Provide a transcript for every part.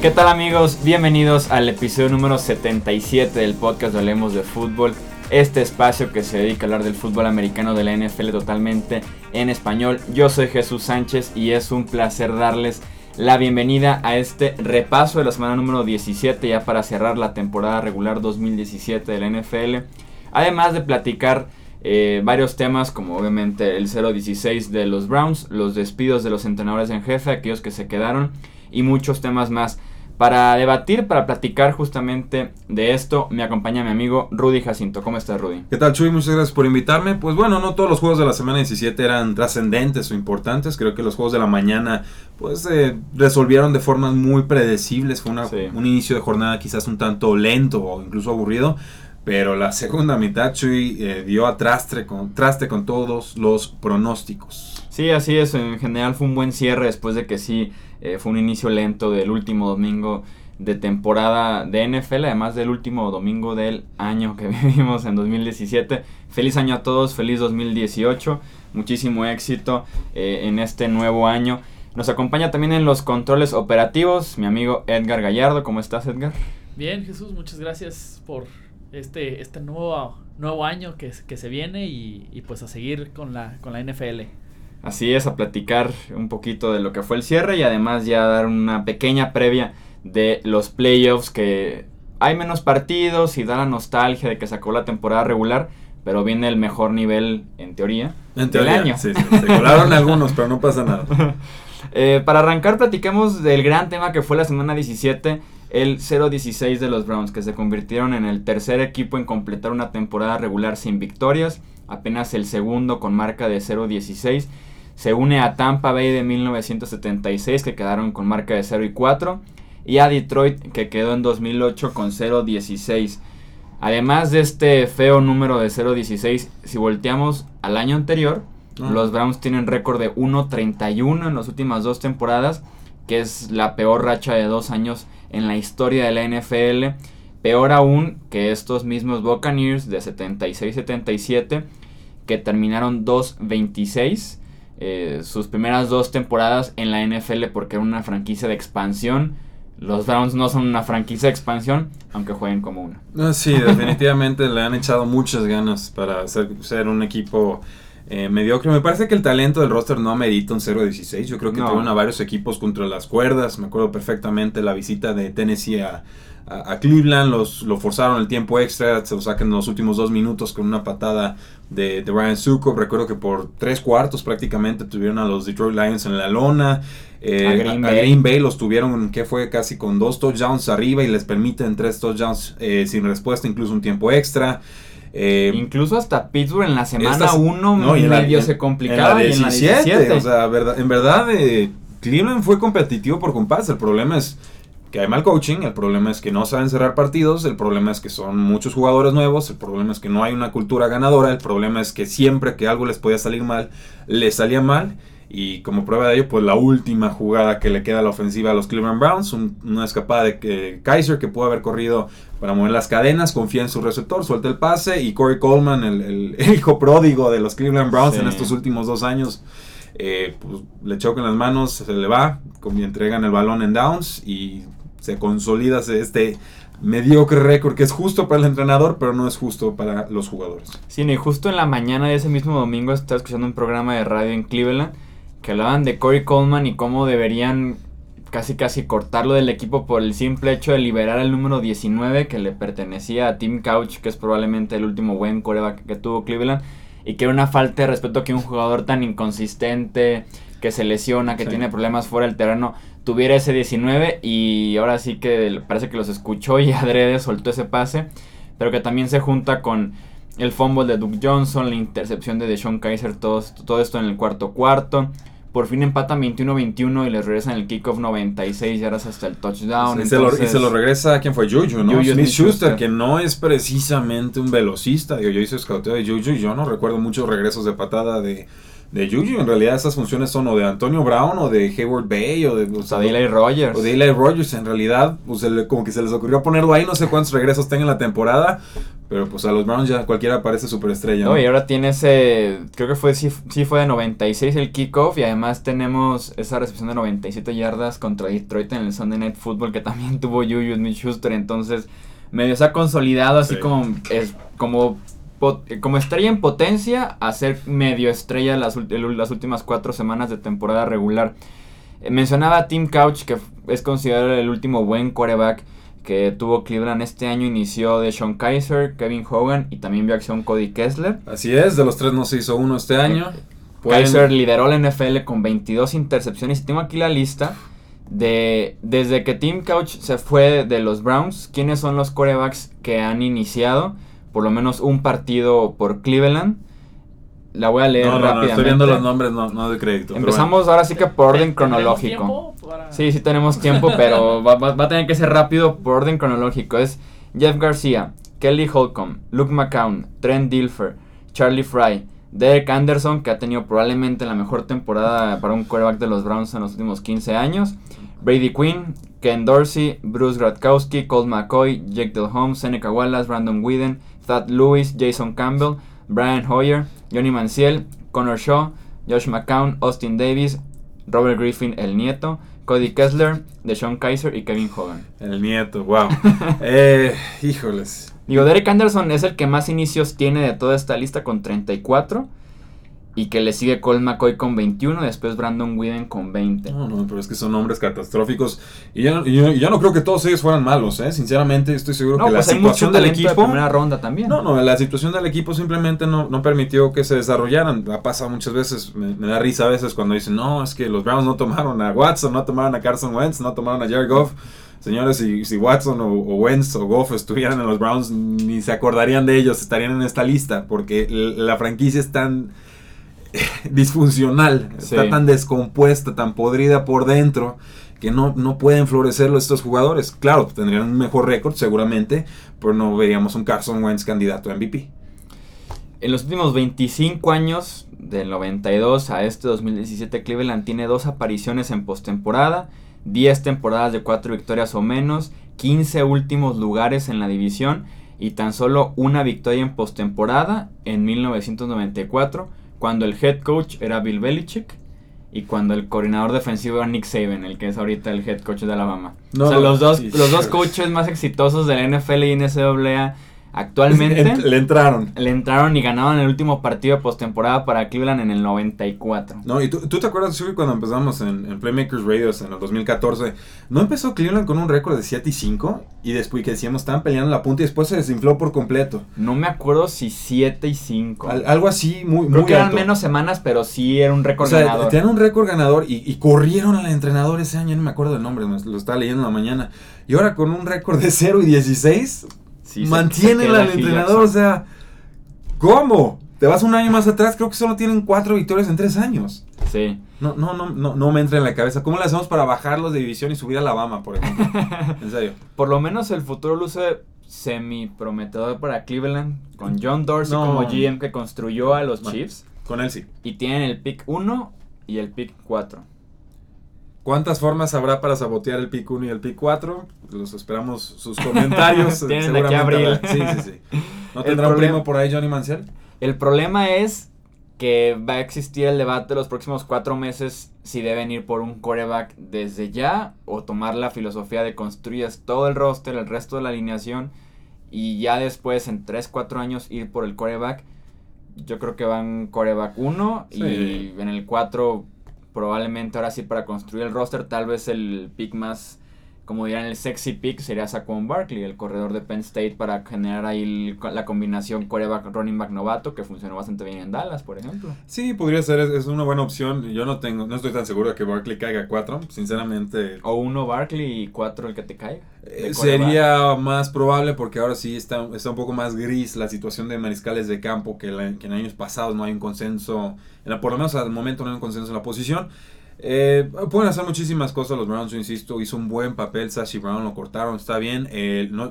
¿Qué tal amigos? Bienvenidos al episodio número 77 del podcast de Hablemos de Fútbol. Este espacio que se dedica a hablar del fútbol americano de la NFL totalmente en español. Yo soy Jesús Sánchez y es un placer darles la bienvenida a este repaso de la semana número 17 ya para cerrar la temporada regular 2017 de la NFL. Además de platicar eh, varios temas como obviamente el 0-16 de los Browns, los despidos de los entrenadores en jefe, aquellos que se quedaron y muchos temas más. Para debatir, para platicar justamente de esto, me acompaña mi amigo Rudy Jacinto. ¿Cómo estás, Rudy? ¿Qué tal, Chuy? Muchas gracias por invitarme. Pues bueno, no todos los juegos de la semana 17 eran trascendentes o importantes. Creo que los juegos de la mañana, pues, eh, resolvieron de formas muy predecibles. Fue un inicio de jornada quizás un tanto lento o incluso aburrido. Pero la segunda mitad, Chuy, eh, dio a traste con, traste con todos los pronósticos. Sí, así es. En general fue un buen cierre después de que sí eh, fue un inicio lento del último domingo de temporada de NFL, además del último domingo del año que vivimos en 2017. Feliz año a todos, feliz 2018, muchísimo éxito eh, en este nuevo año. Nos acompaña también en los controles operativos mi amigo Edgar Gallardo. ¿Cómo estás, Edgar? Bien, Jesús, muchas gracias por este, este nuevo, nuevo año que, que se viene y, y, pues a seguir con la, con la NFL. Así es, a platicar un poquito de lo que fue el cierre y además ya dar una pequeña previa de los playoffs que hay menos partidos y da la nostalgia de que sacó la temporada regular, pero viene el mejor nivel en teoría, en teoría del año. Sí, se colaron algunos, pero no pasa nada. Eh, para arrancar, platiquemos del gran tema que fue la semana 17, el 0-16 de los Browns, que se convirtieron en el tercer equipo en completar una temporada regular sin victorias, apenas el segundo con marca de 0-16 se une a Tampa Bay de 1976 que quedaron con marca de 0 y 4 y a Detroit que quedó en 2008 con 0-16. Además de este feo número de 0-16, si volteamos al año anterior, ah. los Browns tienen récord de 1-31 en las últimas dos temporadas, que es la peor racha de dos años en la historia de la NFL. Peor aún que estos mismos Buccaneers de 76-77, que terminaron 2-26 eh, sus primeras dos temporadas en la NFL porque era una franquicia de expansión. Los Browns no son una franquicia de expansión, aunque jueguen como una. Sí, definitivamente le han echado muchas ganas para ser un equipo eh, mediocre. Me parece que el talento del roster no amerita un 0-16. Yo creo que tuvieron a varios equipos contra las cuerdas. Me acuerdo perfectamente la visita de Tennessee a, a, Cleveland, los, lo forzaron el tiempo extra, se lo sacan en los últimos dos minutos con una patada de, de Ryan Sucop. Recuerdo que por tres cuartos prácticamente tuvieron a los Detroit Lions en la lona. Eh, a, Green, Bay. los tuvieron, que fue casi con dos touchdowns arriba y les permiten tres touchdowns eh, sin respuesta, incluso un tiempo extra. Eh, Incluso hasta Pittsburgh en la semana 1 no, medio se complicaba. En la 17, O sea, verdad, en verdad, Cleveland fue competitivo por compás. El problema es que hay mal coaching, el problema es que no saben cerrar partidos, el problema es que son muchos jugadores nuevos, el problema es que no hay una cultura ganadora, el problema es que siempre que algo les podía salir mal, les salía mal. Y como prueba de ello, pues la última jugada que le queda a la ofensiva a los Cleveland Browns, una escapada de que Kaiser que pudo haber corrido para mover las cadenas, confía en su receptor, suelta el pase y Corey Coleman, el, hijo pródigo de los Cleveland Browns en estos últimos dos años, eh, pues, le chocan las manos, se le va, entregan el balón en downs y se consolida este mediocre récord que es justo para el entrenador, pero no es justo para los jugadores. Sí, y justo en la mañana de ese mismo domingo estaba escuchando un programa de radio en Cleveland que hablaban de Corey Coleman y cómo deberían casi casi cortarlo del equipo por el simple hecho de liberar el número 19 que le pertenecía a Tim Couch, que es probablemente el último buen coreback que tuvo Cleveland, y que era una falta de respeto que un jugador tan inconsistente, que se lesiona, que tiene problemas fuera del terreno, tuviera ese 19 y ahora sí que parece que los escuchó y adrede soltó ese pase, pero que también se junta con el fumble de Duke Johnson, la intercepción de Deshaun Kaiser, todo, todo esto en el cuarto cuarto. Por fin empatan 21-21 y les regresan el kickoff 96 yardas hasta el touchdown. y se lo regresa, ¿quién fue? Juju, ¿no? Juju Smith Schuster, que no es precisamente un velocista. Digo, yo hice scouteo de Juju y yo no recuerdo muchos regresos de patada de, de Juju. En realidad esas funciones son o de Antonio Brown o de Hayward Bay o de... O sea, de Eli Rogers. O de Eli Rogers. En realidad, pues como que se les ocurrió ponerlo ahí. No sé cuántos regresos tenga en la temporada. Pero pues a los Browns ya cualquiera parece superestrella. ¿no? y ahora tiene ese... Creo que fue sí, sí fue de 96 el kickoff. Y además tenemos esa recepción de 97 yardas contra Detroit en el Sunday Night Football que también tuvo Juju Smith-Schuster. Entonces medio se ha consolidado así como... Es, como como estrella en potencia a ser medio estrella las, las últimas cuatro semanas de temporada regular. Eh, mencionaba a Tim Couch, que es considerado el último buen quarterback que tuvo Cleveland este año. Inició de Sean Kaiser, Kevin Hogan y también vio acción Cody Kessler. Así es, de los tres no se hizo uno este año. Kaiser lideró la NFL con 22 intercepciones. Y tengo aquí la lista de desde que Tim Couch se fue de los Browns, quiénes son los quarterbacks que han iniciado por lo menos un partido por Cleveland. La voy a leer no, rápidamente. estoy viendo los nombres, no, no de crédito. Empezamos ahora sí que por orden cronológico. Sí, sí tenemos tiempo, pero va, va, a tener que ser rápido por orden cronológico. Es Jeff García, Kelly Holcomb, Luke McCown, Trent Dilfer, Charlie Fry, Derek Anderson, que ha tenido probablemente la mejor temporada para un quarterback de los Browns en los últimos 15 años, Brady Quinn, Ken Dorsey, Bruce Gradkowski, Colt McCoy, Jake Delhomme, Seneca Wallace, Brandon Whedon, Thad Lewis, Jason Campbell, Brian Hoyer, Johnny Manciel, Connor Shaw, Josh McCown, Austin Davis, Robert Griffin, el nieto, Cody Kessler, Deshaun Kaiser y Kevin Hogan. El nieto, wow. eh, híjoles. Digo, Derek Anderson es el que más inicios tiene de toda esta lista con 34 y que le sigue Colt McCoy con 21, después Brandon Whedon con 20. No, no, pero es que son nombres catastróficos. Y yo, yo, no creo que todos ellos fueran malos, ¿eh? Sinceramente, estoy seguro que la pues situación del equipo. De primera ronda también. No, no, la situación del equipo simplemente no, no permitió que se desarrollaran. Ha pasado muchas veces, me, da risa a veces cuando dicen, no, es que los Browns no tomaron a Watson, no tomaron a Carson Wentz, no tomaron a Jared Goff. Señores, si, si Watson o, o, Wentz o Goff estuvieran en los Browns, ni se acordarían de ellos, estarían en esta lista, porque la franquicia es tan disfuncional, está tan descompuesta, tan podrida por dentro, que no, no pueden florecer estos jugadores. Claro, tendrían un mejor récord seguramente, pero no veríamos un Carson Wentz candidato a MVP. En los últimos 25 años, del 92 a este 2017, Cleveland tiene dos apariciones en postemporada, 10 temporadas de 4 victorias o menos, 15 últimos lugares en la división y tan solo una victoria en postemporada en 1994 cuando el head coach era Bill Belichick y cuando el coordinador defensivo era Nick Saban, el que es ahorita el head coach de Alabama. o sea, los dos, los dos coaches más exitosos de la NFL y NCAA Actualmente le entraron. Le entraron y ganaron el último partido de postemporada para Cleveland en el 94. No, y tú, te acuerdas, Shubi, cuando empezamos en, Playmakers Radios en el 2014, ¿no empezó Cleveland con un récord de 7 y 5? Y después que decíamos, estaban peleando la punta y después se desinfló por completo. No me acuerdo si 7 y 5. algo así, muy, Creo que eran menos semanas, pero sí era un récord o sea, ganador. Tenían un récord ganador y, corrieron al entrenador ese año, no me acuerdo del nombre, lo estaba leyendo en la mañana. Y ahora con un récord de 0 y 16, mantienen al entrenador, o sea, ¿cómo? Te vas un año más atrás, creo que solo tienen cuatro victorias en tres años. Sí. No, no, no, no, no me entra en la cabeza. ¿Cómo le hacemos para bajarlos de división y subir a Alabama, por ejemplo? en serio. Por lo menos el futuro luce semi prometedor para Cleveland, con John Dorsey como GM que construyó a los Chiefs. Con él sí. Y tienen el pick 1 y el pick 4. ¿Cuántas formas habrá para sabotear el pick 1 y el pick 4? Los esperamos sus comentarios. Tienen aquí abril. Sí, sí, sí. ¿No tendrá un primo por ahí, Johnny Manciel? El problema es que va a existir el debate los próximos cuatro meses si deben ir por un coreback desde ya o tomar la filosofía de construyes todo el roster, el resto de la alineación y ya después en 3, 4 años ir por el coreback. Yo creo que van coreback 1 y en el 4 probablemente ahora sí para construir el roster, tal vez el pick más, como dirán, el sexy pick sería Saquon Barkley, el corredor de Penn State, para generar ahí la combinación coreback running back novato, que funcionó bastante bien en Dallas, por ejemplo. Sí, podría ser, es, una buena opción. Yo no tengo, no estoy tan seguro de que Barkley caiga cuatro, sinceramente. O uno Barkley y cuatro el que te caiga. Eh, sería más probable porque ahora sí está, está un poco más gris la situación de mariscales de campo que, que en años pasados no hay un consenso por lo menos al momento no hay un consenso en la posición. Eh, pueden hacer muchísimas cosas los Browns, yo insisto, hizo un buen papel, Sashi Brown lo cortaron, está bien,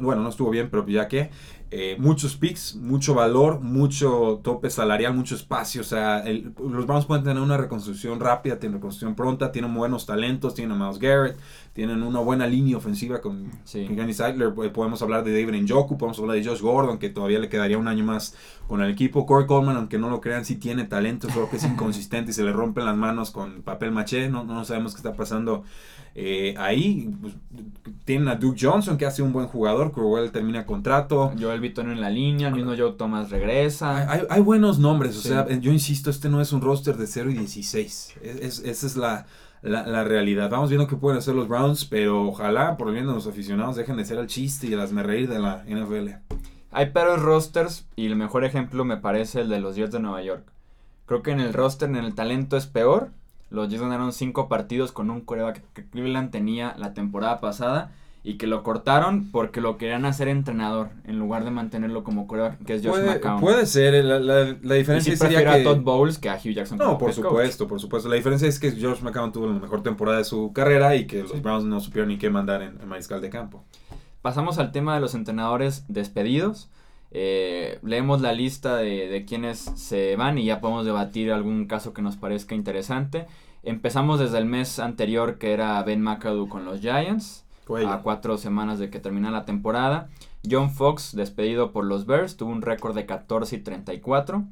bueno, no estuvo bien, pero ya que. Eh, muchos picks, mucho valor, mucho tope salarial, mucho espacio. O sea, los Browns pueden tener una reconstrucción rápida, tienen reconstrucción pronta, tienen buenos talentos, tienen a Miles Garrett, tienen una buena línea ofensiva con, sí. Kenny Seidler. Podemos hablar de David Njoku, podemos hablar de Josh Gordon, que todavía le quedaría un año más con el equipo. Corey Coleman, aunque no lo crean, sí tiene talento, creo que es inconsistente y se le rompen las manos con papel maché. No, no sabemos qué está pasando eh, ahí pues, tienen a Duke Johnson, que hace un buen jugador. Crowell termina contrato. Joel Vittorio en la línea, el mismo Joe Thomas regresa. Hay, buenos nombres, o sea, yo insisto, este no es un roster de 0 y 16. Es, esa es la, la, realidad. Vamos viendo qué pueden hacer los Browns, pero ojalá, por el bien de los aficionados, dejen de ser el chiste y el hazme reír de la NFL. Hay peores rosters y el mejor ejemplo me parece el de los Jets de Nueva York. Creo que en el roster, en el talento es peor los Jets ganaron cinco partidos con un coreback que Cleveland tenía la temporada pasada y que lo cortaron porque lo querían hacer entrenador en lugar de mantenerlo como coreback, que es Josh puede, McCown. Puede ser, eh, la, la, la diferencia sería que... a Todd Bowles que a Hugh Jackson. No, por supuesto, por supuesto. La diferencia es que Josh McCown tuvo la mejor temporada de su carrera y que los Browns no supieron ni qué mandar en, en mariscal de campo. Pasamos al tema de los entrenadores despedidos. Eh, leemos la lista de, de quienes se van y ya podemos debatir algún caso que nos parezca interesante. Empezamos desde el mes anterior que era Ben McAdoo con los Giants, a cuatro semanas de que termina la temporada. John Fox, despedido por los Bears, tuvo un récord de 14 y 34.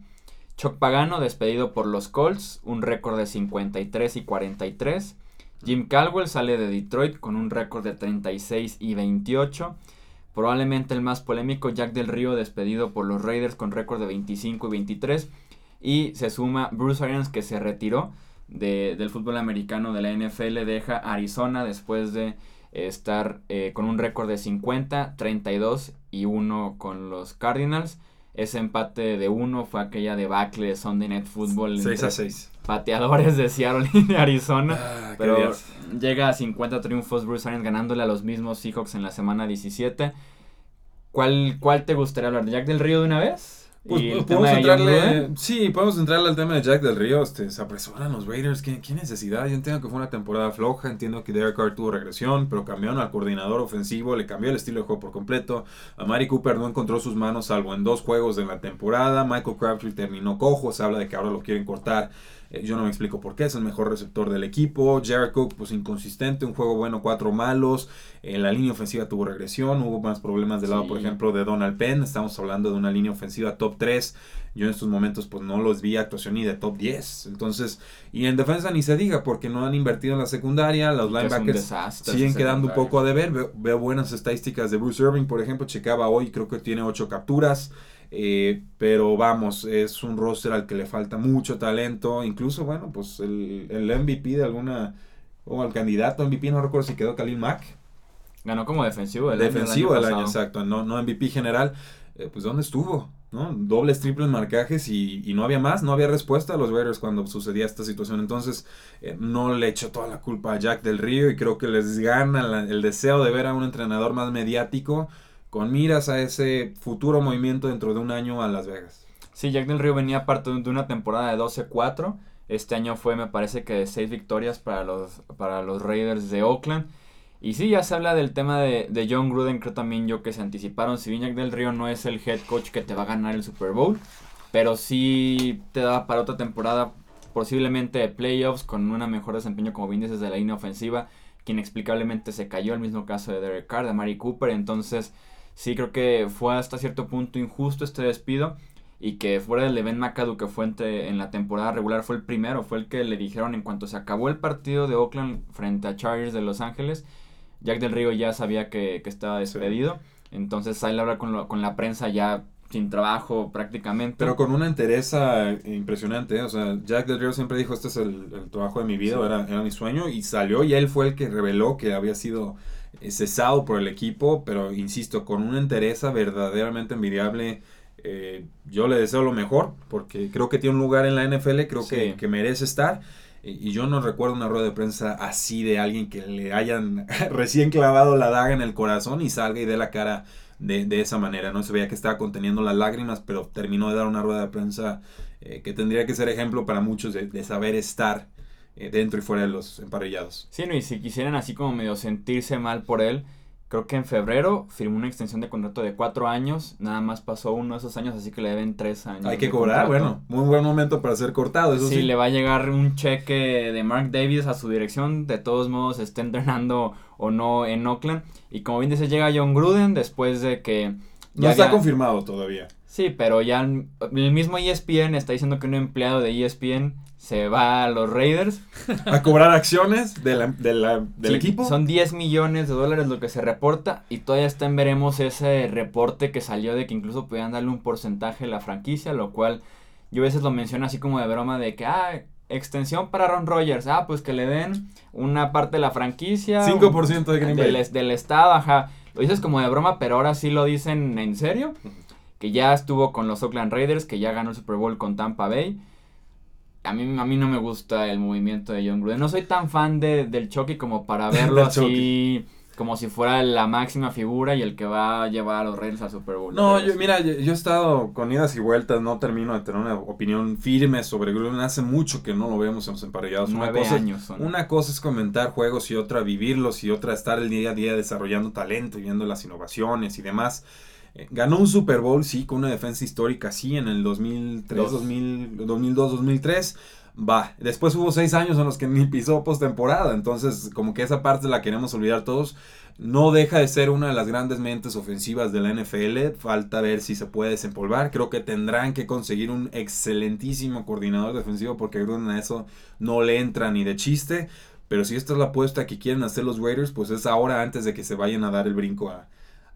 Chuck Pagano, despedido por los Colts, un récord de 53 y 43. Jim Caldwell sale de Detroit con un récord de 36 y 28. Probablemente el más polémico, Jack del Río, despedido por los Raiders con récord de 25 y 23. Y se suma Bruce Arians que se retiró del fútbol americano de la NFL, deja Arizona después de estar eh, con un récord de 50, 32 y 1 con los Cardinals. Ese empate de 1 fue aquella debacle de Sunday Night Football. 6 a 6. Pateadores de Seattle y de Arizona. Ah, pero llega a 50 triunfos Bruce Arians ganándole a los mismos Seahawks en la semana 17. ¿Cuál, ¿Cuál te gustaría hablar? ¿De Jack del Río de una vez? Pues, podemos entrarle, sí, podemos entrarle al tema de Jack del Río, este, se apresuran los Raiders, ¿Qué, ¿Qué, necesidad? Yo entiendo que fue una temporada floja, entiendo que Derek Carr tuvo regresión, pero cambiaron al coordinador ofensivo, le cambió el estilo de juego por completo, a Mari Cooper no encontró sus manos salvo en dos juegos de la temporada, Michael Crabtree terminó cojo, se habla de que ahora lo quieren cortar yo no me explico por qué, es el mejor receptor del equipo. Jared Cook, pues inconsistente, un juego bueno, cuatro malos. En la línea ofensiva tuvo regresión, hubo más problemas del lado, por ejemplo, de Donald Penn. Estamos hablando de una línea ofensiva top 3. Yo en estos momentos pues no los vi actuación ni de top 10. Entonces, y en defensa ni se diga porque no han invertido en la secundaria. Los linebackers siguen quedando un poco a deber. Veo, veo, buenas estadísticas de Bruce Irving, por ejemplo. Checaba hoy, creo que tiene 8 capturas. Eh, pero vamos, es un roster al que le falta mucho talento. Incluso, bueno, pues el, el MVP de alguna. O el candidato MVP, no recuerdo si quedó Khalil Mack. Ganó como defensivo del defensivo año, del año, exacto. No, no MVP general. Eh, pues ¿dónde estuvo? ¿no? Dobles, triples marcajes y, y, no había más, no había respuesta a los Raiders cuando sucedía esta situación. Entonces, eh, no le echo toda la culpa a Jack del Río y creo que les gana el deseo de ver a un entrenador más mediático con miras a ese futuro movimiento dentro de un año a Las Vegas. Sí, Jack del Río venía parte de una temporada de 12-4. Este año fue, me parece que de 6 victorias para los, para los Raiders de Oakland. Y sí, ya se habla del tema de, de, John Gruden, creo también yo que se anticiparon. Si bien Jack del Río no es el head coach que te va a ganar el Super Bowl, pero sí te da para otra temporada posiblemente de playoffs con un mejor desempeño como bien desde la línea ofensiva, que inexplicablemente se cayó, el mismo caso de Derek Carr, de Mari Cooper, entonces sí creo que fue hasta cierto punto injusto este despido y que fuera del event McAdoo que fue en la temporada regular fue el primero, fue el que le dijeron en cuanto se acabó el partido de Oakland frente a Chargers de Los Ángeles, Jack del Río ya sabía que, estaba despedido, entonces sale a hablar con, con la prensa ya sin trabajo prácticamente. Pero con una entereza impresionante, ¿eh? o sea, Jack Del Río siempre dijo, este es el, trabajo de mi vida, era, era mi sueño, y salió y él fue el que reveló que había sido cesado por el equipo, pero insisto, con una entereza verdaderamente envidiable. Eh, yo le deseo lo mejor, porque creo que tiene un lugar en la NFL, creo que, que, merece estar. Y yo no recuerdo una rueda de prensa así de alguien que le hayan recién clavado la daga en el corazón y salga y dé la cara de, de, esa manera. No se veía que estaba conteniendo las lágrimas, pero terminó de dar una rueda de prensa eh, que tendría que ser ejemplo para muchos de, de saber estar eh, dentro y fuera de los emparrillados. Sí, no, y si quisieran así como medio sentirse mal por él, creo que en febrero firmó una extensión de contrato de cuatro años, nada más pasó uno de esos años, así que le deben tres años. Hay que cobrar, contrato. bueno, muy buen momento para ser cortado, eso sí, sí. le va a llegar un cheque de Mark Davis a su dirección, de todos modos esté entrenando o no en Oakland. Y como bien dice, llega John Gruden después de que... No está había- confirmado todavía. Sí, pero ya el mismo ESPN está diciendo que un empleado de ESPN se va a los Raiders. A cobrar acciones de la- de la- del Sí, equipo. Son 10 millones de dólares lo que se reporta y todavía está en veremos ese reporte que salió de que incluso podían darle un porcentaje a la franquicia, lo cual yo a veces lo menciono así como de broma de que, ah, extensión para Ron Rodgers, ah, pues que le den una parte de la franquicia. 5% de Green Bay. del, del estado, ajá. Lo dices como de broma, pero ahora sí lo dicen en serio. Que ya estuvo con los Oakland Raiders, que ya ganó el Super Bowl con Tampa Bay. A mí, a mí no me gusta el movimiento de John Gruden. No soy tan fan de, del Chucky como para verlo así, como si fuera la máxima figura y el que va a llevar a los Raiders al Super Bowl. No, yo, mira, yo, yo he estado con idas y vueltas, no termino de tener una opinión firme sobre Gruden. Hace mucho que no lo vemos en los emparellados. Una Nueve cosa, años son. una cosa es comentar juegos y otra vivirlos y otra estar el día a día desarrollando talento y viendo las innovaciones y demás. Eh, Ganó un Super Bowl, sí, con una defensa histórica, sí, en el 2003, Dos. 2000, 2002, 2003. Va, después hubo seis años en los que ni pisó postemporada, entonces como que esa parte la queremos olvidar todos. No deja de ser una de las grandes mentes ofensivas de la NFL. Falta ver si se puede desempolvar. Creo que tendrán que conseguir un excelentísimo coordinador defensivo porque Gruden a eso no le entra ni de chiste. Pero si esta es la apuesta que quieren hacer los Raiders, pues es ahora antes de que se vayan a dar el brinco a,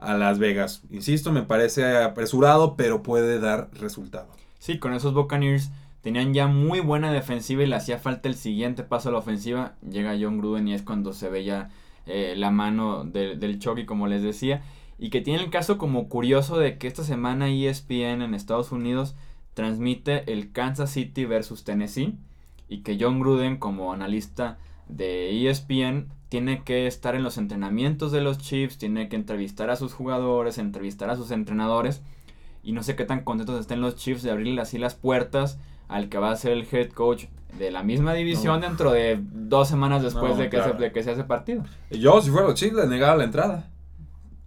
a Las Vegas. Insisto, me parece apresurado, pero puede dar resultado. Sí, con esos Buccaneers tenían ya muy buena defensiva y le hacía falta el siguiente paso a la ofensiva. Llega John Gruden y es cuando se veía eh, la mano de- del Chucky, como les decía. Y que tiene el caso como curioso de que esta semana ESPN en Estados Unidos transmite el Kansas City versus Tennessee. Y que John Gruden, como analista de ESPN, tiene que estar en los entrenamientos de los Chiefs, tiene que entrevistar a sus jugadores, entrevistar a sus entrenadores. Y no sé qué tan contentos estén los Chiefs de abrirle así las puertas al que va a ser el head coach de la misma división No. dentro de dos semanas después No, de, que claro. se, de que se hace partido. Yo, si fuera los Chiefs, les negaba la entrada.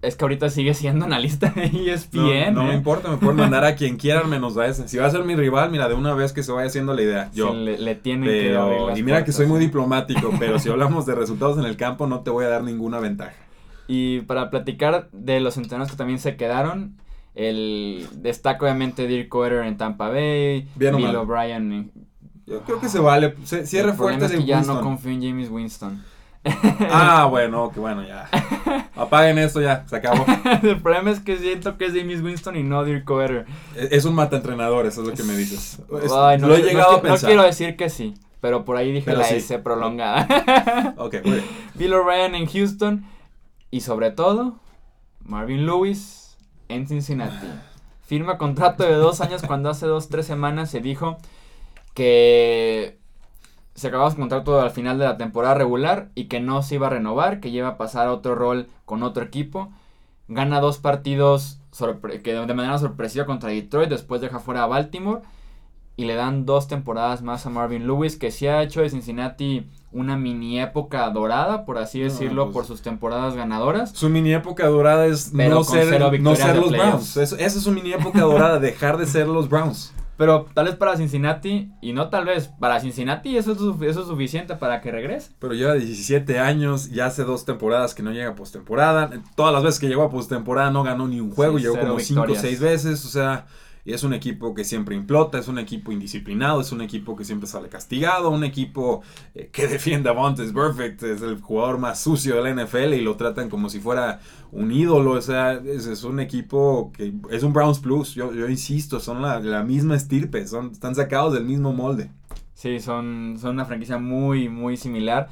Es que ahorita sigue siendo analista de E ESPN. No, no me ¿eh? importa, me pueden mandar a quien quieran menos a ese. Si va a ser mi rival, mira, de una vez que se vaya haciendo la idea. Yo. Sí, le, le tienen que abrir Pero, y mira que soy muy ¿sí? diplomático, pero si hablamos de resultados en el campo, no te voy a dar ninguna ventaja. Y para platicar de los entrenadores que también se quedaron, el destaca obviamente Dirk Cotter en Tampa Bay, Bien Bill. O'Brien. en- Yo creo que se vale. Se, cierre el fuerte es que ya no confío en James Winston. Ah, bueno, que bueno, ya. Apaguen esto ya, se acabó. el problema es que siento que es James Winston y no Dirk Cotter. Es es un mata entrenador, eso es lo que me dices. Es- Ay, no, lo he llegado a pensar. No quiero decir que sí, pero por ahí dije Pero la sí. S prolongada. Ok, muy bien. Bill O'Brien en Houston y sobre todo Marvin Lewis en Cincinnati. Firma contrato de dos años cuando hace dos, tres semanas se dijo que se acababa su contrato al final de la temporada regular y que no se iba a renovar, que iba a pasar a otro rol con otro equipo. Gana dos partidos que de manera sorpresiva contra Detroit, después deja fuera a Baltimore y le dan dos temporadas más a Marvin Lewis, que sí ha hecho de Cincinnati una mini época dorada, por así No, decirlo, pues- por sus temporadas ganadoras. Su mini época dorada es no ser, no ser los playoffs. Browns. Esa es su mini época dorada, dejar de ser los Browns. Pero tal vez para Cincinnati, y no tal vez, para Cincinnati eso es, eso es suficiente para que regrese. Pero lleva 17 años, ya hace dos temporadas que no llega a postemporada. Todas las veces que llegó a postemporada no ganó ni un juego, Sí, llegó como 5 o victorias. 6 veces. O sea, y es un equipo que siempre implota, es un equipo indisciplinado, es un equipo que siempre sale castigado, un equipo eh, que defiende a Vontaze Perfect, es el jugador más sucio de la NFL y lo tratan como si fuera un ídolo. O sea, es, es un equipo que es un Browns Plus. Yo, yo insisto, son la, la misma estirpe, son, están sacados del mismo molde. Sí, son, son una franquicia muy, muy similar.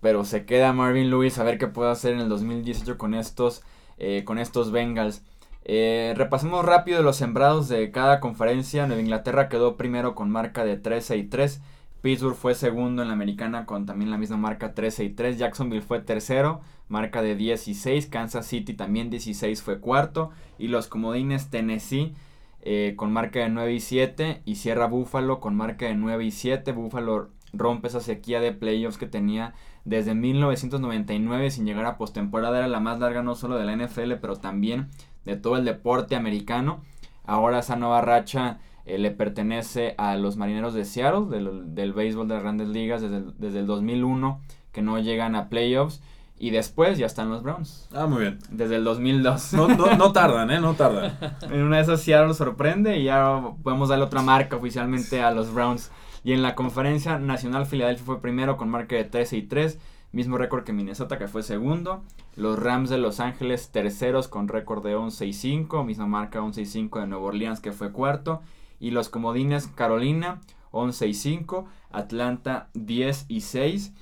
Pero se queda Marvin Lewis a ver qué puede hacer en el 2018 con estos, eh, con estos Bengals. Eh, repasemos rápido los sembrados de cada conferencia. Nueva Inglaterra quedó primero con marca de 13 y 3. Pittsburgh fue segundo en la americana con también la misma marca 13 y 3. Jacksonville fue tercero, marca de 16. Kansas City también 16 fue cuarto. Y los comodines Tennessee eh, con marca de 9 y 7 y cierra Buffalo con marca de 9 y 7. Buffalo rompe esa sequía de playoffs que tenía desde 1999 sin llegar a postemporada. Era la más larga no solo de la NFL, pero también de todo el deporte americano. Ahora esa nueva racha eh, le pertenece a los Marineros de Seattle, del, del béisbol de las grandes ligas, desde el, desde el 2001, que no llegan a playoffs. Y después ya están los Browns. Ah, muy bien. Desde el 2002. No, no, no tardan, ¿eh? No tardan. en una de esas Seattle sorprende y ya podemos darle otra marca oficialmente a los Browns. Y en la conferencia nacional, Filadelfia fue primero con marca de 13 y 3. Mismo récord que Minnesota, que fue segundo. Los Rams de Los Ángeles, terceros con récord de 11 y 5. Misma marca 11 y 5 de Nueva Orleans, que fue cuarto. Y los Comodines, Carolina, 11 y 5. Atlanta, 10 y 6.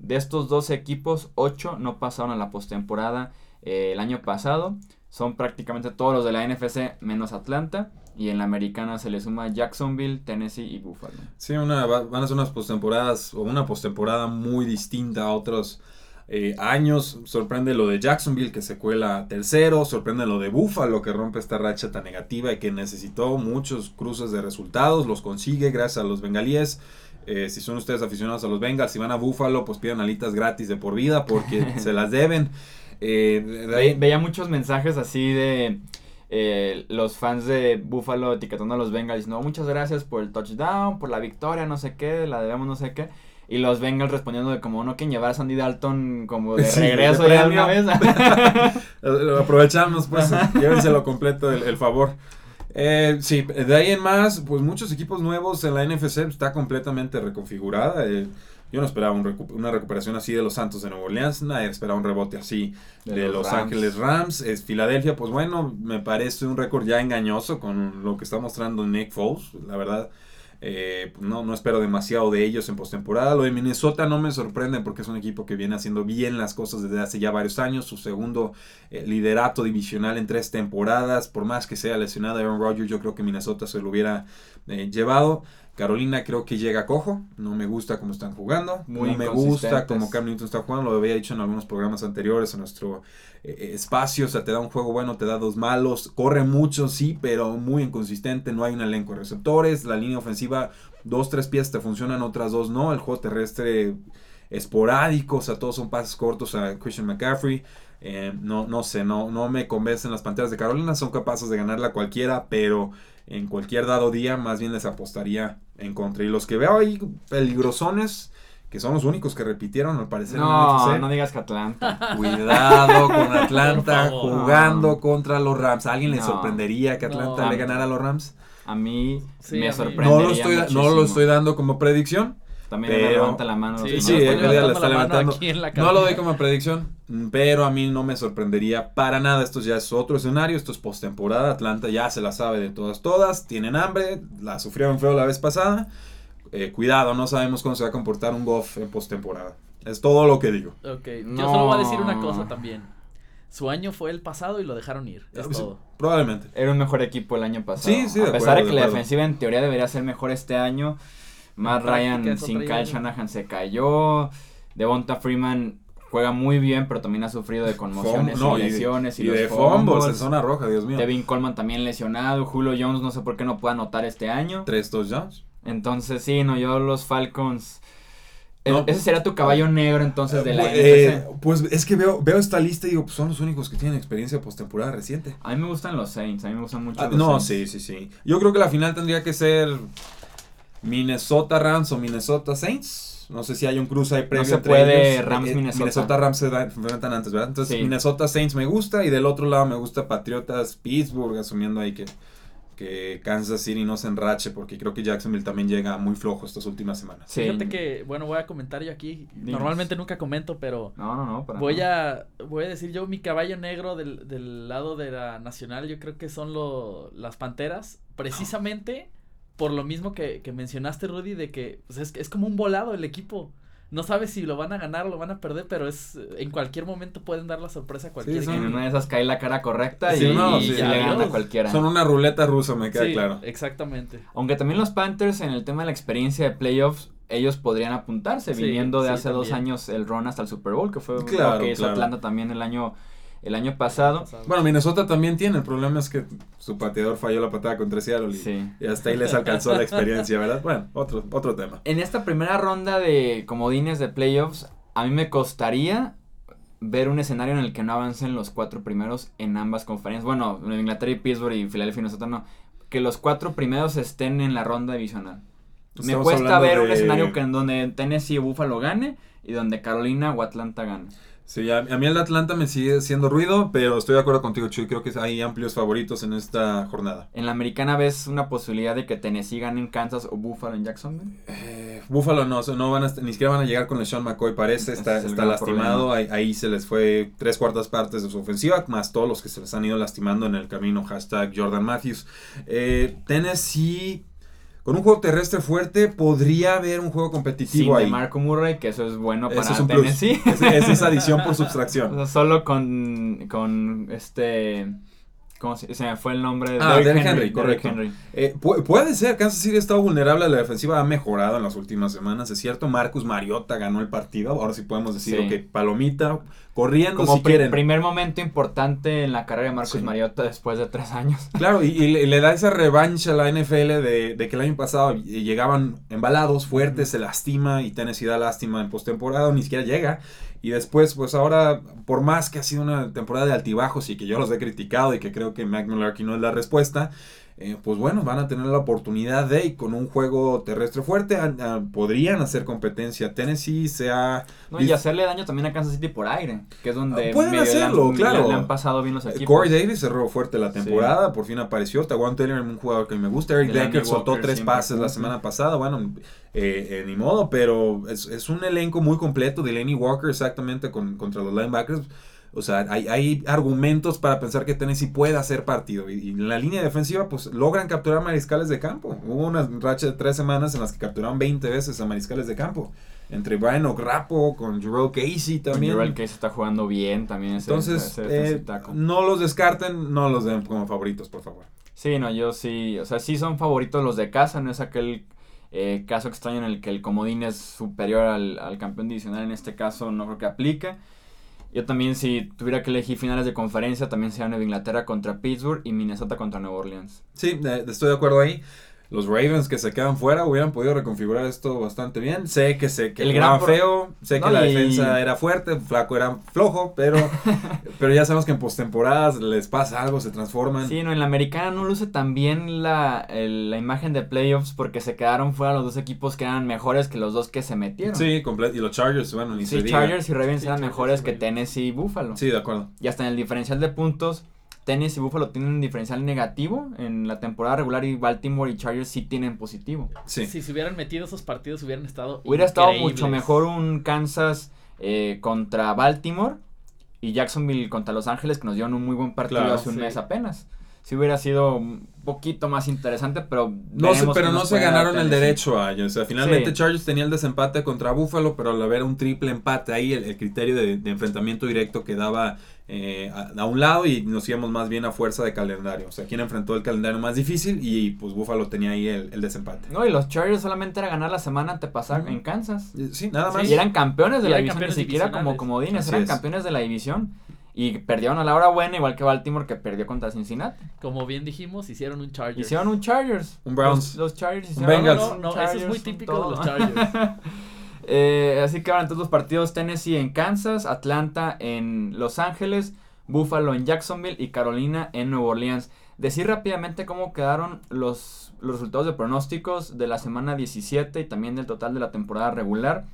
De estos dos equipos, 8 no pasaron a la postemporada eh, el año pasado. Son prácticamente todos los de la NFC menos Atlanta. Y en la americana se le suma Jacksonville, Tennessee y Buffalo. Sí, una, van a ser unas postemporadas o una postemporada muy distinta a otros eh, años. Sorprende lo de Jacksonville que se cuela tercero. Sorprende lo de Buffalo que rompe esta racha tan negativa y que necesitó muchos cruces de resultados. Los consigue gracias a los bengalíes. Eh, si son ustedes aficionados a los Bengals, si van a Buffalo, pues pidan alitas gratis de por vida porque se las deben. Eh, Ve, veía muchos mensajes así de eh, los fans de Buffalo etiquetando a los Bengals. No, muchas gracias por el touchdown, por la victoria, no sé qué, la debemos no sé qué. Y los Bengals respondiendo de como no quieren llevar a Sandy Dalton como de Sí, regreso de ya una vez. Lo Aprovechamos, pues, llévenselo completo el, el favor. Eh, sí, de ahí en más, pues muchos equipos nuevos en la NFC está completamente reconfigurada. eh, yo no esperaba un recu- una recuperación así de los Santos de Nueva Orleans, nadie esperaba un rebote así de, De los, Rams. Ángeles Rams. Es Filadelfia, pues bueno, me parece un récord ya engañoso con lo que está mostrando Nick Foles, la verdad. eh, no, no espero demasiado de ellos en postemporada. Lo de Minnesota no me sorprende porque es un equipo que viene haciendo bien las cosas desde hace ya varios años. Su segundo eh, liderato divisional en tres temporadas. Por más que sea lesionado Aaron Rodgers, yo creo que Minnesota se lo hubiera eh, llevado. Carolina creo que llega cojo. No me gusta cómo están jugando. Muy no me gusta cómo Cam Newton está jugando. Lo había dicho en algunos programas anteriores en nuestro eh, espacio. O sea, te da un juego bueno, te da dos malos. Corre mucho, sí, pero muy inconsistente. No hay un elenco de receptores. La línea ofensiva, dos, tres piezas te funcionan, otras dos no. El juego terrestre esporádico. O sea, todos son pases cortos a Christian McCaffrey. Eh, no, no sé, no, no me convencen las Panteras de Carolina. Son capaces de ganarla cualquiera, pero en cualquier dado día más bien les apostaría en contra. Y los que veo ahí peligrosones, que son los únicos que repitieron al parecer no, no digas que Atlanta. Cuidado con Atlanta jugando contra los Rams. ¿A alguien le No. sorprendería que Atlanta No. le ganara a los Rams? A mí Sí, me sorprendería No lo, estoy, no lo estoy dando como predicción. También pero- me levanta la mano. Sí, sí, ya la está levantando. la No lo doy como predicción, pero a mí no me sorprendería para nada. Esto ya es otro escenario, esto es postemporada. Atlanta ya se la sabe de todas, todas. Tienen hambre, la sufrieron feo la vez pasada. Eh, cuidado, no sabemos cómo se va a comportar un Goff en postemporada. Es todo lo que digo. Ok, yo solo voy a decir una cosa también. Su año fue el pasado y lo dejaron ir. Es Sí, todo. probablemente. Era un mejor equipo el año pasado. Sí, sí, de A pesar acuerdo, de de que la defensiva en teoría debería ser mejor este año. Matt Ryan sin Kyle. Shanahan se cayó. Devonta Freeman juega muy bien, pero también ha sufrido de conmociones no, y lesiones y, y los de fumbles en zona roja, Dios mío. Devin Coleman también lesionado. Julio Jones no sé por qué no puede anotar este año. Tres touchdowns. Entonces, sí, no, yo los Falcons. e- No. Ese será tu caballo negro entonces de la Eh, NFC. pues es que veo, veo esta lista y digo, pues son los únicos que tienen experiencia postemporada reciente. A mí me gustan los Saints, a mí me gustan mucho Ah, los no, Saints. sí, sí, sí. Yo creo que la final tendría que ser Minnesota Rams o Minnesota Saints. No sé si hay un cruce ahí previo se entre puede ellos. Rams, Eh, Minnesota. Minnesota Rams se enfrentan antes, ¿verdad? Entonces Sí. Minnesota Saints me gusta y del otro lado me gusta Patriotas Pittsburgh, asumiendo ahí que, que Kansas City no se enrache porque creo que Jacksonville también llega muy flojo estas últimas semanas. Sí. Fíjate que, bueno, voy a comentar yo aquí. Dinos. Normalmente nunca comento, pero No, no, no. para voy a voy a decir yo mi caballo negro del, del lado de la nacional. Yo creo que son lo, las panteras. Precisamente por lo mismo que, que mencionaste, Rudy, de que pues, es, es como un volado el equipo. No sabes si lo van a ganar o lo van a perder, pero es en cualquier momento pueden dar la sorpresa a cualquier Sí, son- En una de esas cae la cara correcta Sí, y, no, y sí. sí le ganan a cualquiera. Son una ruleta rusa, me queda Sí, claro. exactamente. Aunque también los Panthers en el tema de la experiencia de playoffs, ellos podrían apuntarse, Sí, viniendo de sí, hace dos años el run hasta el Super Bowl, que fue Claro, lo que hizo claro. Atlanta también el año el año pasado. Bueno, Minnesota también tiene, el problema es que su pateador falló la patada contra Seattle y, y hasta ahí les alcanzó la experiencia, ¿verdad? Bueno, otro, otro tema. En esta primera ronda de comodines de playoffs, a mí me costaría ver un escenario en el que no avancen los cuatro primeros en ambas conferencias. Bueno, Inglaterra y Pittsburgh y Filadelfia y Minnesota no. Que los cuatro primeros estén en la ronda divisional. me cuesta ver un escenario que en donde Tennessee o Buffalo gane y donde Carolina o Atlanta gane. Sí, a, mí el Atlanta me sigue haciendo ruido, pero estoy de acuerdo contigo, Chuy. Creo que hay amplios favoritos en esta jornada. ¿En la americana ves una posibilidad de que Tennessee gane en Kansas o Buffalo en Jacksonville? Eh, Buffalo no, no van a, ni siquiera van a llegar con el Sean McCoy, parece. Está, está lastimado. Ahí, se les fue tres cuartas partes de su ofensiva, más todos los que se les han ido lastimando en el camino. Hashtag Jordan Matthews. Eh, Tennessee con un juego terrestre fuerte podría haber un juego competitivo Sin ahí. Marco Murray, que eso es bueno para es Tennessee. Es, es, esa adición por sustracción. solo con, con este ¿Cómo se, se, me fue el nombre? de ah, Derrick Henry, correcto. Eh, puede ser, Kansas City ha estado vulnerable, la defensiva ha mejorado en las últimas semanas, es cierto. Marcus Mariota ganó el partido, ahora sí podemos decir que palomita, corriendo Como si quieren. primer momento importante en la carrera de Marcus Mariota después de tres años. Claro, y, le, da esa revancha a la NFL de, de, que el año pasado llegaban embalados, fuertes, se lastima y Tennessee da lástima en postemporada, ni siquiera llega. Y después, pues ahora, por más que ha sido una temporada de altibajos y que yo los he criticado y que creo que Mac aquí no es la respuesta, eh, pues bueno, van a tener la oportunidad de, y con un juego terrestre fuerte, podrían hacer competencia. Tennessee se ha... No, y hacerle daño también a Kansas City por aire, que es donde... Pueden hacerlo, claro. Le, han pasado bien los eh, equipos. Corey Davis cerró fuerte la temporada, por fin apareció. Tawan Taylor, un jugador que me gusta. Eric Decker soltó tres pases la semana pasada. Bueno, eh, ni modo, pero es, es, un elenco muy completo. Delaney Walker exactamente con, contra los linebackers o sea, hay, hay, argumentos para pensar que Tennessee puede hacer partido. Y, en la línea defensiva, pues logran capturar mariscales de campo. Hubo una racha de tres semanas en las que capturaron 20 veces a mariscales de campo. Entre Brian O'Grapo, con Jerome Casey también. Jerome Casey está jugando bien también. Entonces, eh, no los descarten, no los den como favoritos, por favor. Sí, no, yo sí. O sea, sí son favoritos los de casa, no es aquel. Eh, caso extraño en el que el comodín es superior al, al campeón divisional, en este caso no creo que aplique. Yo también, si tuviera que elegir finales de conferencia, también sería Nueva Inglaterra contra Pittsburgh y Minnesota contra Nueva Orleans. Sí, estoy de acuerdo ahí los Ravens que se quedan fuera hubieran podido reconfigurar esto bastante bien. Sé que se que el gran feo, sé que la defensa era fuerte, Flaco era flojo, pero pero ya sabemos que en postemporadas les pasa algo, se transforman. Sí, no, en la americana no luce tan bien la, la imagen de playoffs porque se quedaron fuera los dos equipos que eran mejores que los dos que se metieron. Sí, completo. Y los Chargers, bueno, ni Sí, Chargers y Ravens eran mejores que Tennessee y Buffalo. Sí, de acuerdo. Y hasta en el diferencial de puntos Tennis y Buffalo tienen un diferencial negativo en la temporada regular y Baltimore y Chargers sí tienen positivo. Sí. Si se hubieran metido esos partidos hubieran estado Hubiera estado mucho mejor un Kansas eh, contra Baltimore y Jacksonville contra Los Ángeles que nos dieron un muy buen partido hace un mes apenas. Si hubiera sido un poquito más interesante, pero no sé, pero no se ganaron el derecho a ellos. O sea, finalmente Chargers tenía el desempate contra Buffalo, pero al haber un triple empate ahí, el, criterio de, de, enfrentamiento directo quedaba eh, a, un lado y nos íbamos más bien a fuerza de calendario. O sea, quien enfrentó el calendario más difícil y pues Buffalo tenía ahí el, desempate. No, y los Chargers solamente era ganar la semana antepasada en Kansas. Sí, nada más. y eran campeones de la división, ni siquiera como comodines, eran campeones de la división. Y perdieron a la hora buena, igual que Baltimore que perdió contra Cincinnati. Como bien dijimos, hicieron un Chargers. Hicieron un Chargers. Un Browns. Los, Chargers hicieron un Bengals. No, no, eso es muy típico de los Chargers. eh, así que ahora entonces los partidos Tennessee en Kansas, Atlanta en Los Ángeles, Buffalo en Jacksonville y Carolina en Nueva Orleans. Decir rápidamente cómo quedaron los, los resultados de pronósticos de la semana 17 y también del total de la temporada regular.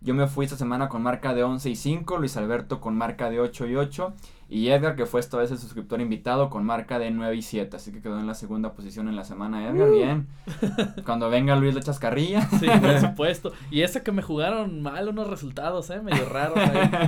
Yo me fui esta semana con marca de 11 y 5, Luis Alberto con marca de 8 y 8 y Edgar, que fue esta vez el suscriptor invitado, con marca de 9 y 7. Así que quedó en la segunda posición en la semana. Edgar, uh. bien. Cuando venga Luis le echas carrilla. Sí, por supuesto. Y eso que me jugaron mal unos resultados, ¿eh? Medio raros.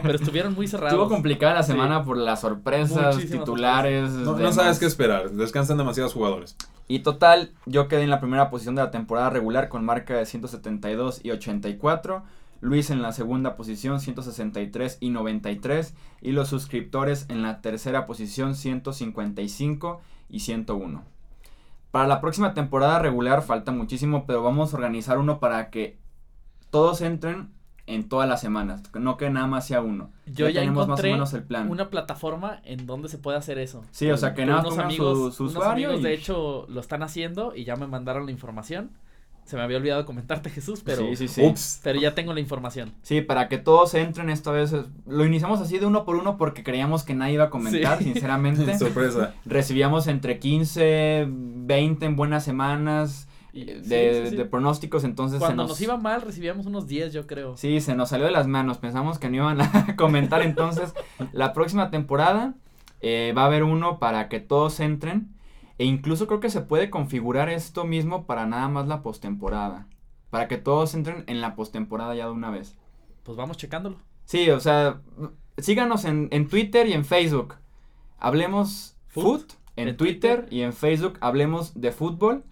pero estuvieron muy cerrados. Estuvo complicada la semana por las sorpresas, titulares. No, no, sabes qué esperar. Descansan demasiados jugadores. Y total, yo quedé en la primera posición de la temporada regular con marca de 172 y 84. Luis en la segunda posición 163 y 93 y los suscriptores en la tercera posición 155 y 101. Para la próxima temporada regular falta muchísimo, pero vamos a organizar uno para que todos entren en todas las semanas, no que nada más sea uno. Yo ya, tenemos encontré más o menos el plan. una plataforma en donde se puede hacer eso. Sí, o sea, que nada más unos amigos, su, su unos usuario amigos y- de hecho lo están haciendo y ya me mandaron la información. Se me había olvidado comentarte Jesús, pero Sí, sí, sí. Ups. pero ya tengo la información. Sí, para que todos entren esta vez. Lo iniciamos así de uno por uno porque creíamos que nadie iba a comentar, Sí. sinceramente. Sorpresa. Recibíamos entre 15, 20 en buenas semanas sí, de, sí, sí. de pronósticos, entonces Cuando se nos... iba mal recibíamos unos 10, yo creo. Sí, se nos salió de las manos, pensamos que no iban a comentar, entonces la próxima temporada eh, va a haber uno para que todos entren e incluso creo que se puede configurar esto mismo para nada más la postemporada, para que todos entren en la postemporada ya de una vez. Pues vamos checándolo. Sí, o sea, síganos en, en Twitter y en Facebook. Hablemos Foot, Foot en, en Twitter, Twitter. y en Facebook hablemos de fútbol.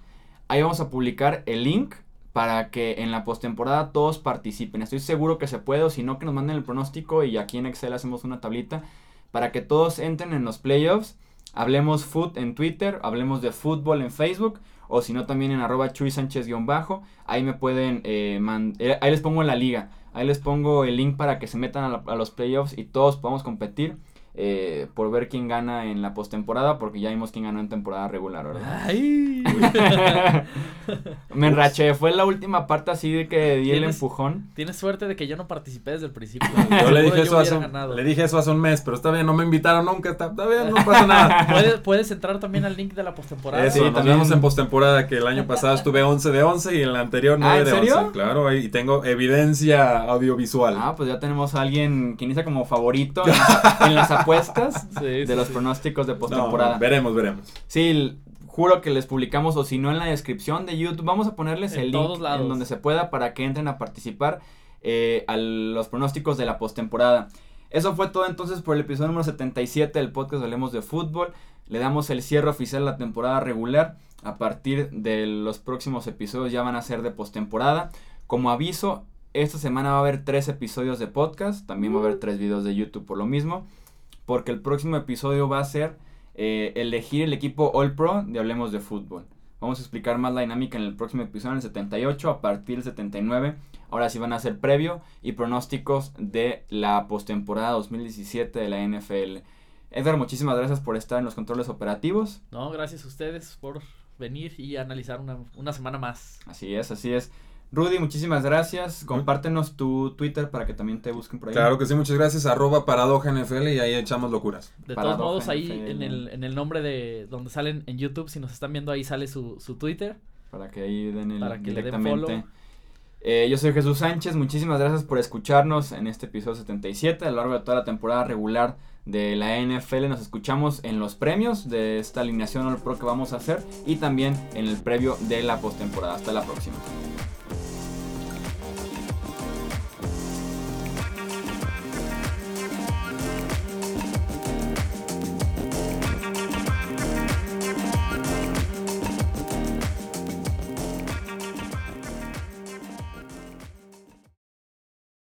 Ahí vamos a publicar el link para que en la postemporada todos participen. Estoy seguro que se puede, o si no, que nos manden el pronóstico y aquí en Excel hacemos una tablita para que todos entren en los playoffs. Hablemos Foot en Twitter, hablemos de fútbol en Facebook, o si no, también en arroba Chuy Sánchez-bajo. Ahí me pueden, eh, eh, ahí les pongo la liga. Ahí les pongo el link para que se metan a, la- a los playoffs y todos podamos competir eh, por ver quién gana en la postemporada, porque ya vimos quién ganó en temporada regular, ¿verdad? Ay. Me enraché, fue la última parte así de que di el ¿Tienes- empujón. Tienes suerte de que yo no participé desde el principio. Yo le dije Seguro eso yo hace, un- ganado. le dije eso hace un mes, pero está bien, no me invitaron nunca, está, está bien, no pasa nada. ¿Puedes, puedes entrar también al link de la postemporada. Eso, Sí, nos también. vemos en postemporada, que el año pasado estuve 11 de 11 y en la anterior 9 Ah, ¿en de serio? 11. Claro, y tengo evidencia audiovisual. Ah, pues ya tenemos a alguien que inicia como favorito en, en las apuestas Sí, de los pronósticos de No, postemporada. veremos, veremos. Sí, juro que les publicamos o si no en la descripción de YouTube vamos a ponerles En el link lados. en donde se pueda para que entren a participar eh, a los pronósticos de la postemporada. Eso fue todo entonces por el episodio número 77 del podcast Hablemos de Fútbol. Le damos el cierre oficial a la temporada regular. A partir de los próximos episodios ya van a ser de postemporada. Como aviso, esta semana va a haber tres episodios de podcast. También va a haber tres videos de YouTube por lo mismo. Porque el próximo episodio va a ser eh, elegir el equipo All Pro de Hablemos de Fútbol. Vamos a explicar más la dinámica en el próximo episodio, en el 78, a partir del 79. Ahora sí van a ser previo y pronósticos de la postemporada 2017 de la NFL. Edgar, muchísimas gracias por estar en los controles operativos. No, gracias a ustedes por venir y analizar una, una semana más. Así es, así es. Rudy, muchísimas gracias. Compártenos tu Twitter para que también te busquen por ahí. Claro que sí, muchas gracias. Arroba paradoja NFL y ahí echamos locuras. De Paradoja todos modos, ahí NFL. en el, en el nombre de donde salen en YouTube, si nos están viendo ahí sale su, su Twitter. Para que ahí den el Para que le den directamente. Eh, yo soy Jesús Sánchez, muchísimas gracias por escucharnos en este episodio 77 a lo largo de toda la temporada regular de la NFL. Nos escuchamos en los premios de esta alineación All Pro que vamos a hacer y también en el previo de la postemporada. Hasta la próxima.